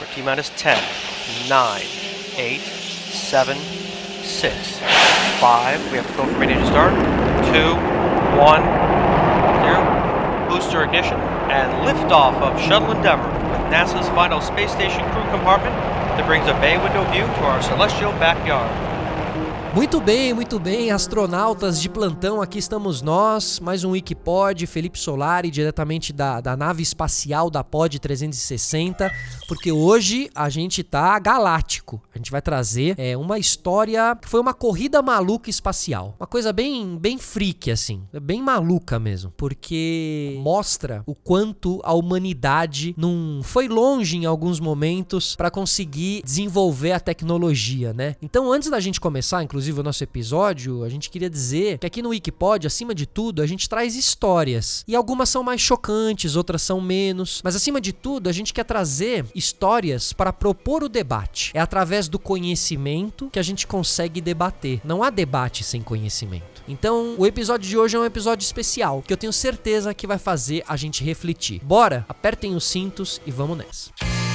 We're T minus 10, 9, 8, 7, 6, 5. We have to go from ready to start. 2, 1, 0. Booster ignition and liftoff of Shuttle Endeavour with NASA's final space station crew compartment that brings a bay window view to our celestial backyard. Muito bem, muito bem, astronautas de plantão, aqui estamos nós, mais um Wikipod, Felipe Solari, diretamente da, da nave espacial da Pod 360, porque hoje a gente tá galáctico. A gente vai trazer é, uma história que foi uma corrida maluca espacial. Uma coisa bem, bem freak, assim, bem maluca mesmo, porque mostra o quanto a humanidade não foi longe em alguns momentos para conseguir desenvolver a tecnologia, né? Então, antes da gente começar, inclusive, inclusive o nosso episódio, a gente queria dizer que aqui no Wikipod, acima de tudo, a gente traz histórias. E algumas são mais chocantes, outras são menos. Mas acima de tudo, a gente quer trazer histórias para propor o debate. É através do conhecimento que a gente consegue debater. Não há debate sem conhecimento. Então, o episódio de hoje é um episódio especial que eu tenho certeza que vai fazer a gente refletir. Bora, apertem os cintos e vamos nessa.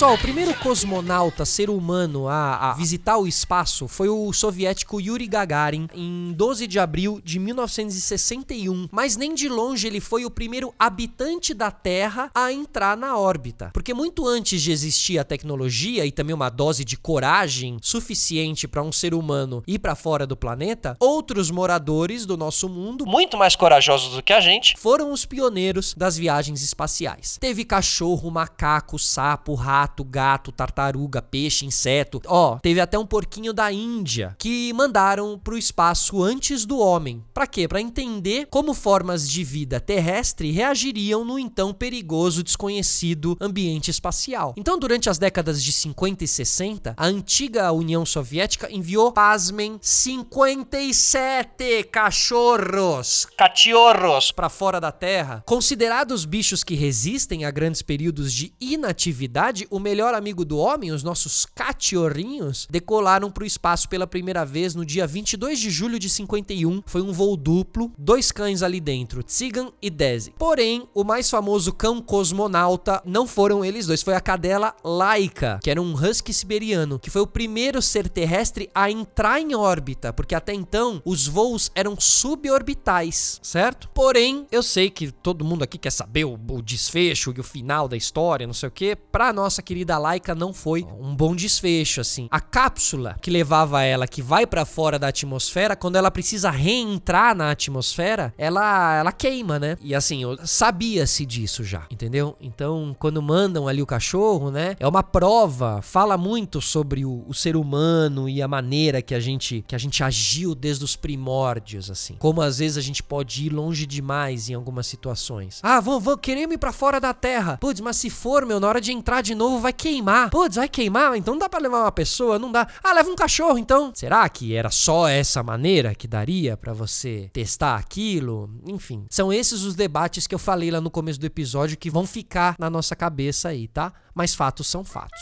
Pessoal, o primeiro cosmonauta ser humano a, a, visitar o espaço foi o soviético Yuri Gagarin em 12 de abril de 1961. Mas nem de longe ele foi o primeiro habitante da Terra a entrar na órbita. Porque muito antes de existir a tecnologia e também uma dose de coragem suficiente para um ser humano ir para fora do planeta, outros moradores do nosso mundo, muito mais corajosos do que a gente, foram os pioneiros das viagens espaciais. Teve cachorro, macaco, sapo, rato rato, gato, tartaruga, peixe, inseto. Ó, teve até um porquinho da Índia que mandaram pro espaço antes do homem. Para quê? Para entender como formas de vida terrestre reagiriam no então perigoso desconhecido ambiente espacial. Então, durante as décadas de 50 e 60, a antiga União Soviética enviou, pasmem, 57 cachorros, cachorros para fora da Terra, considerados bichos que resistem a grandes períodos de inatividade o melhor amigo do homem, os nossos cachorrinhos, decolaram para o espaço pela primeira vez no dia 22 de julho de 51. Foi um voo duplo, dois cães ali dentro, Tsigan e Desi. Porém, o mais famoso cão cosmonauta não foram eles dois, foi a cadela Laika, que era um husky siberiano, que foi o primeiro ser terrestre a entrar em órbita, porque até então os voos eram suborbitais, certo? Porém, eu sei que todo mundo aqui quer saber o, o desfecho e o final da história, não sei o que. Para nossa nossa querida Laika não foi um bom desfecho, assim. A cápsula que levava ela, que vai para fora da atmosfera, quando ela precisa reentrar na atmosfera, ela, ela queima, né? E assim, sabia-se disso já, entendeu? Então, quando mandam ali o cachorro, né? É uma prova, fala muito sobre o, o ser humano e a maneira que a gente que a gente agiu desde os primórdios, assim. Como às vezes a gente pode ir longe demais em algumas situações. Ah, vou, vou querer ir para fora da Terra. Putz, mas se for, meu, na hora de entrar de novo novo vai queimar. Putz, vai queimar? Então não dá para levar uma pessoa? Não dá. Ah, leva um cachorro então. Será que era só essa maneira que daria para você testar aquilo? Enfim, são esses os debates que eu falei lá no começo do episódio que vão ficar na nossa cabeça aí, tá? Mas fatos são fatos.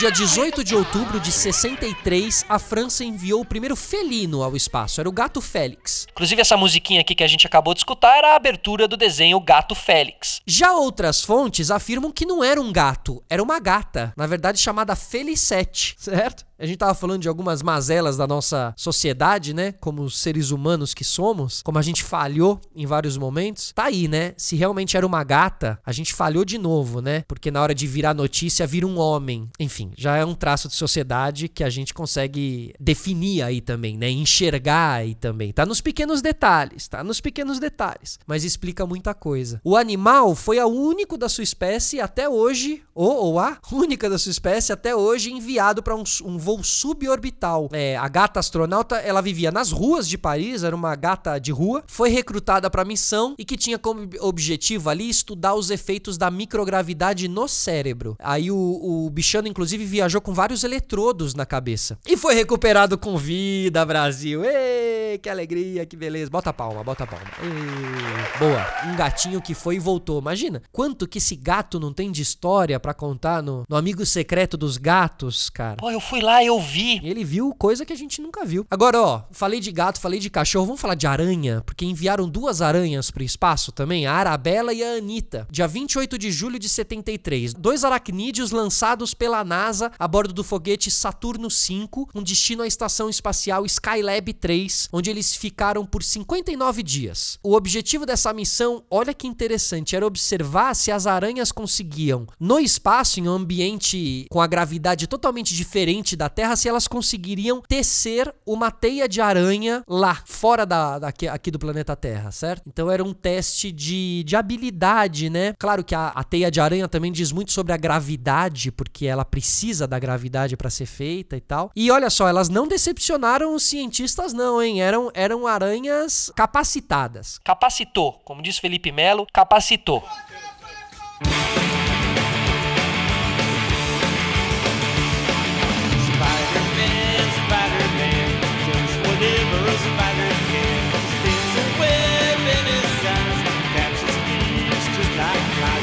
Dia 18 de outubro de 63, a França enviou o primeiro felino ao espaço, era o gato Félix. Inclusive, essa musiquinha aqui que a gente acabou de escutar era a abertura do desenho Gato Félix. Já outras fontes afirmam que não era um gato, era uma gata, na verdade chamada Felicette, certo? A gente tava falando de algumas mazelas da nossa sociedade, né? Como seres humanos que somos, como a gente falhou em vários momentos. Tá aí, né? Se realmente era uma gata, a gente falhou de novo, né? Porque na hora de virar notícia, vira um homem. Enfim já é um traço de sociedade que a gente consegue definir aí também, né? Enxergar aí também. Tá nos pequenos detalhes, tá nos pequenos detalhes, mas explica muita coisa. O animal foi a único da sua espécie até hoje, ou, ou a única da sua espécie até hoje enviado para um, um, voo suborbital. É, a gata astronauta, ela vivia nas ruas de Paris, era uma gata de rua, foi recrutada para a missão e que tinha como objetivo ali estudar os efeitos da microgravidade no cérebro. Aí o, o bichano, inclusive, viajou com vários eletrodos na cabeça. E foi recuperado com vida, Brasil. Ê, que alegria, que beleza. Bota palma, bota palma. Ê, boa. Um gatinho que foi e voltou. Imagina quanto que esse gato não tem de história para contar no, no Amigo Secreto dos Gatos, cara. Pô, eu fui lá eu vi. Ele viu coisa que a gente nunca viu. Agora, ó, falei de gato, falei de cachorro. Vamos falar de aranha, porque enviaram duas aranhas pro espaço também, a Arabella e a Anitta. Dia 28 de julho de 73. Dois aracnídeos lançados pela NASA a bordo do foguete Saturno V, com destino à estação espacial Skylab 3, onde eles ficaram por 59 dias. O objetivo dessa missão, olha que interessante, era observar se as aranhas conseguiam, no espaço, em um ambiente com a gravidade totalmente diferente da Terra, se elas conseguiriam tecer uma teia de aranha lá, fora da, daqui, aqui do planeta Terra, certo? Então era um teste de, de habilidade, né? Claro que a, a teia de aranha também diz muito sobre a gravidade, porque ela precisa da gravidade para ser feita e tal. E olha só, elas não decepcionaram os cientistas, não, hein? Eram, eram aranhas capacitadas. Capacitou, como diz Felipe Melo, capacitou.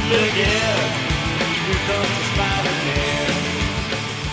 Again, here comes the spider.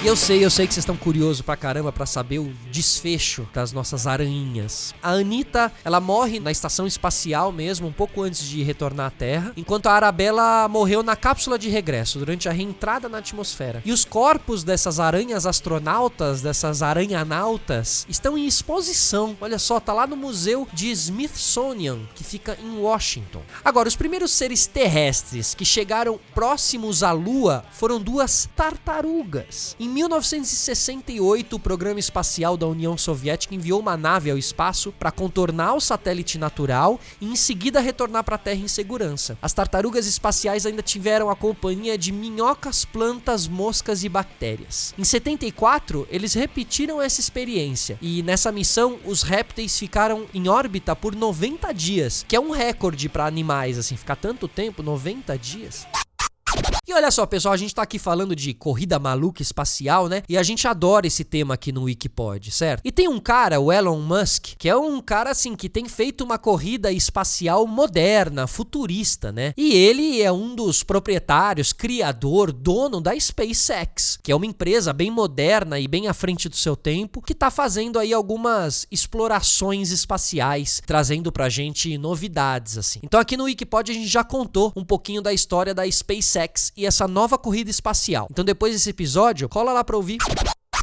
E eu sei, eu sei que vocês estão curiosos pra caramba pra saber o desfecho das nossas aranhas. A Anitta, ela morre na estação espacial mesmo, um pouco antes de retornar à Terra, enquanto a Arabella morreu na cápsula de regresso, durante a reentrada na atmosfera. E os corpos dessas aranhas astronautas, dessas aranhanautas, estão em exposição. Olha só, tá lá no museu de Smithsonian, que fica em Washington. Agora, os primeiros seres terrestres que chegaram próximos à Lua foram duas tartarugas. Em 1968, o programa espacial da União Soviética enviou uma nave ao espaço para contornar o satélite natural e em seguida retornar para a Terra em segurança. As tartarugas espaciais ainda tiveram a companhia de minhocas, plantas, moscas e bactérias. Em 74, eles repetiram essa experiência e nessa missão os répteis ficaram em órbita por 90 dias, que é um recorde para animais assim, ficar tanto tempo, 90 dias. Olha só, pessoal, a gente tá aqui falando de corrida maluca espacial, né? E a gente adora esse tema aqui no Wikipod, certo? E tem um cara, o Elon Musk, que é um cara assim que tem feito uma corrida espacial moderna, futurista, né? E ele é um dos proprietários, criador, dono da SpaceX, que é uma empresa bem moderna e bem à frente do seu tempo, que tá fazendo aí algumas explorações espaciais, trazendo pra gente novidades assim. Então aqui no Wikipod a gente já contou um pouquinho da história da SpaceX e essa nova corrida espacial. Então depois desse episódio, cola lá para ouvir.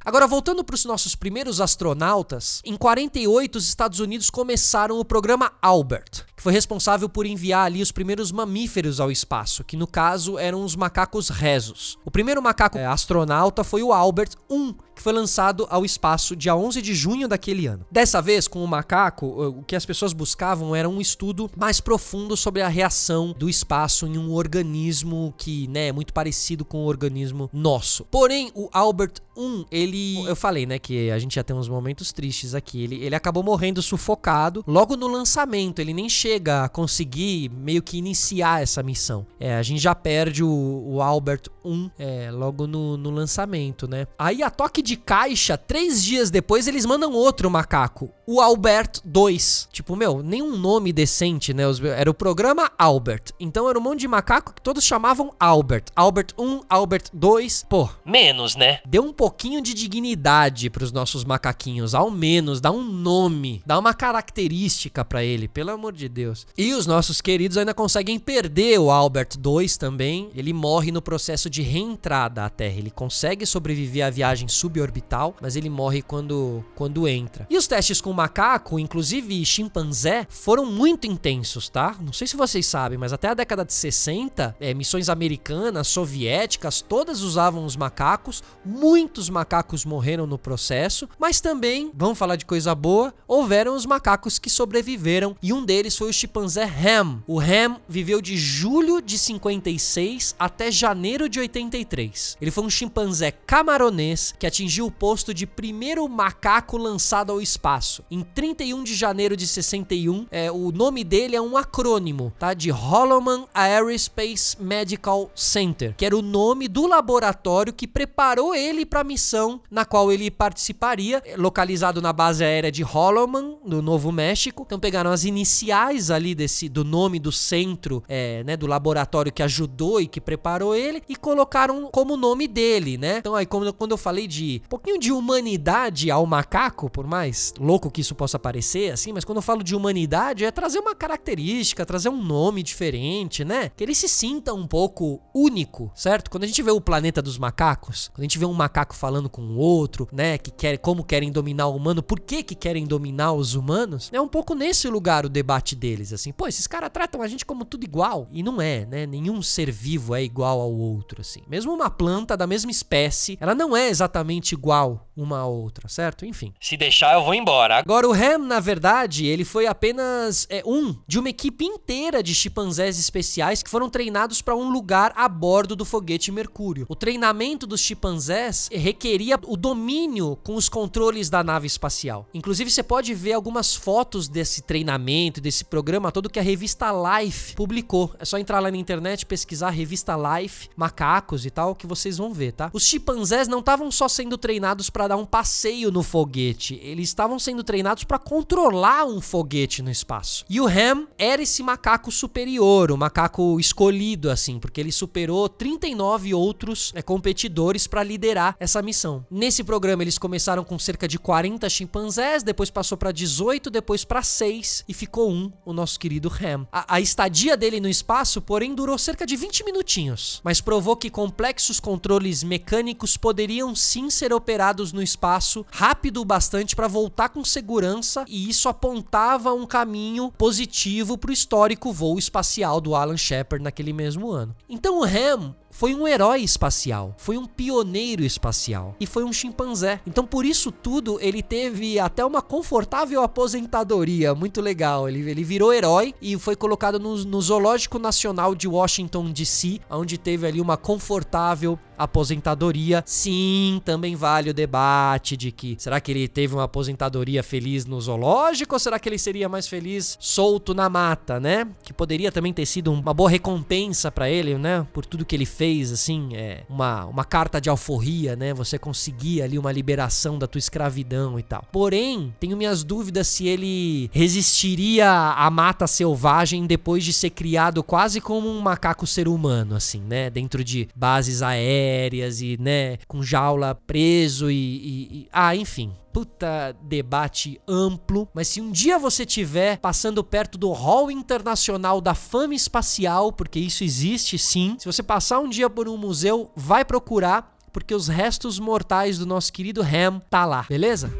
Agora, voltando para os nossos primeiros astronautas, em 48 os Estados Unidos começaram o programa Albert, que foi responsável por enviar ali os primeiros mamíferos ao espaço, que no caso eram os macacos rezos. O primeiro macaco é, astronauta foi o Albert 1, que foi lançado ao espaço dia 11 de junho daquele ano. Dessa vez, com o macaco, o que as pessoas buscavam era um estudo mais profundo sobre a reação do espaço em um organismo que, né, é muito parecido com o organismo nosso. Porém, o Albert 1, ele, eu falei, né, que a gente já tem uns momentos tristes aqui. Ele, ele acabou morrendo sufocado logo no lançamento. Ele nem chega a conseguir meio que iniciar essa missão. É, a gente já perde o, o Albert 1 é, logo no, no lançamento, né? Aí a toque de caixa, três dias depois, eles mandam outro macaco, o Albert 2. Tipo, meu, nenhum nome decente, né? Era o programa Albert. Então era um monte de macaco que todos chamavam Albert. Albert 1, Albert 2. Pô. Menos, né? Deu um pouquinho de dignidade pros nossos macaquinhos, ao menos, dá um nome, dá uma característica para ele, pelo amor de Deus. E os nossos queridos ainda conseguem perder o Albert 2 também. Ele morre no processo de reentrada à Terra. Ele consegue sobreviver à viagem suborbital, mas ele morre quando quando entra. E os testes com macaco, inclusive chimpanzé, foram muito intensos, tá? Não sei se vocês sabem, mas até a década de 60, é, missões americanas, soviéticas, todas usavam os macacos. Muitos macacos morreram no processo, mas também, vamos falar de coisa boa, houveram os macacos que sobreviveram e um deles foi o chimpanzé Ham. O Ham viveu de julho de 56 até janeiro de 83. Ele foi um chimpanzé camaronês que atingiu o posto de primeiro macaco lançado ao espaço. Em 31 de janeiro de 61, é, o nome dele é um acrônimo, tá? De Holloman Aerospace Medical Center, que era o nome do laboratório que preparou ele para a missão na qual ele participaria, localizado na base aérea de Holloman, no Novo México. Então pegaram as iniciais ali desse do nome do centro, é, né, do laboratório que ajudou e que preparou ele e colocaram como nome dele, né? Então aí como, quando eu falei de um pouquinho de humanidade ao macaco, por mais louco que isso possa parecer, assim, mas quando eu falo de humanidade é trazer uma característica, trazer um nome diferente, né? Que ele se sinta um pouco único, certo? Quando a gente vê o planeta dos macacos, quando a gente vê um macaco falando com o outro, né, que quer como querem dominar o humano, por que que querem dominar os humanos? É um pouco nesse lugar o debate deles, assim. Pô, esses caras tratam a gente como tudo igual e não é, né? Nenhum ser vivo é igual ao outro, assim. Mesmo uma planta da mesma espécie, ela não é exatamente igual uma à outra, certo? Enfim. Se deixar, eu vou embora. Agora, o Ham, na verdade, ele foi apenas é, um de uma equipe inteira de chimpanzés especiais que foram treinados para um lugar a bordo do foguete Mercúrio. O treinamento dos chimpanzés requeria o domínio com os controles da nave espacial. Inclusive, você pode ver algumas fotos desse treinamento, desse programa todo que a revista Life publicou. É só entrar lá na internet, pesquisar revista Life, macacos e tal, que vocês vão ver, tá? Os chimpanzés não estavam só sendo treinados para dar um passeio no foguete, eles estavam sendo treinados para controlar um foguete no espaço. E o Ham era esse macaco superior, o macaco escolhido assim, porque ele superou 39 outros é, competidores para liderar essa missão. Nesse programa eles começaram com cerca de 40 chimpanzés, depois passou para 18, depois para 6 e ficou um, o nosso querido Ham. A, a estadia dele no espaço, porém, durou cerca de 20 minutinhos, mas provou que complexos controles mecânicos poderiam sim ser operados no espaço rápido o bastante para voltar com segurança e isso apontava um caminho positivo para o histórico voo espacial do Alan Shepard naquele mesmo ano. Então o Ham foi um herói espacial, foi um pioneiro espacial e foi um chimpanzé. Então, por isso tudo, ele teve até uma confortável aposentadoria, muito legal. Ele, ele virou herói e foi colocado no, no Zoológico Nacional de Washington DC, onde teve ali uma confortável aposentadoria. Sim, também vale o debate de que será que ele teve uma aposentadoria feliz no zoológico ou será que ele seria mais feliz solto na mata, né? Que poderia também ter sido uma boa recompensa para ele, né? Por tudo que ele fez, assim, é uma, uma carta de alforria, né? Você conseguir ali uma liberação da tua escravidão e tal. Porém, tenho minhas dúvidas se ele resistiria à mata selvagem depois de ser criado quase como um macaco ser humano, assim, né? Dentro de bases aéreas e, né, com jaula preso e, e, e. Ah, enfim, puta debate amplo, mas se um dia você tiver passando perto do Hall Internacional da Fama Espacial, porque isso existe sim, se você passar um dia por um museu, vai procurar, porque os restos mortais do nosso querido Ham tá lá, beleza?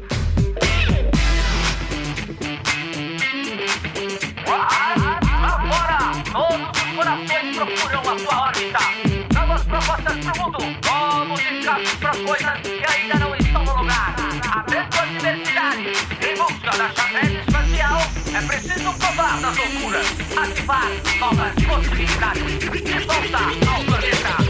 Loucuras, ativar novas possibilidades. De volta ao planeta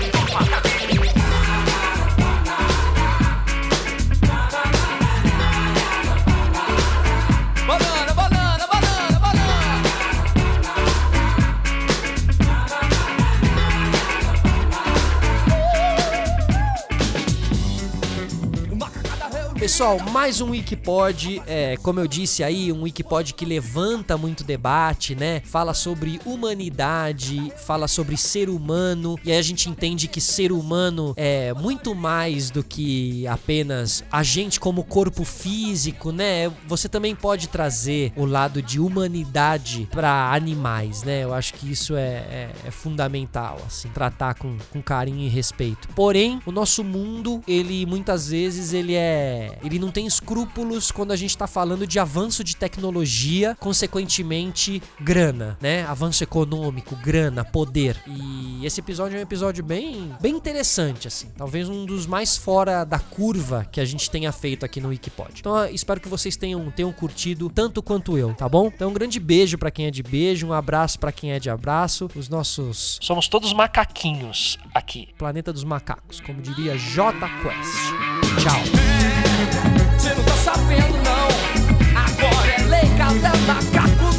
pessoal, mais um Wikipod. É, como eu disse aí, um Wikipod que levanta muito debate, né? Fala sobre humanidade, fala sobre ser humano. E aí a gente entende que ser humano é muito mais do que apenas a gente como corpo físico, né? Você também pode trazer o lado de humanidade para animais, né? Eu acho que isso é, é, é fundamental, assim, tratar com, com carinho e respeito. Porém, o nosso mundo, ele muitas vezes ele é, ele não tem escrúpulos quando a gente tá falando de avanço de tecnologia, consequentemente grana, né? Avanço econômico, grana, poder. E esse episódio é um episódio bem, bem interessante, assim. Talvez um dos mais fora da curva que a gente tenha feito aqui no Wikipod. Então, espero que vocês tenham, tenham curtido tanto quanto eu, tá bom? Então, um grande beijo para quem é de beijo, um abraço para quem é de abraço. Os nossos Somos todos macaquinhos aqui. Planeta dos Macacos, como diria J Quest. Tchau. Sabendo não. Agora é lei, cada macaco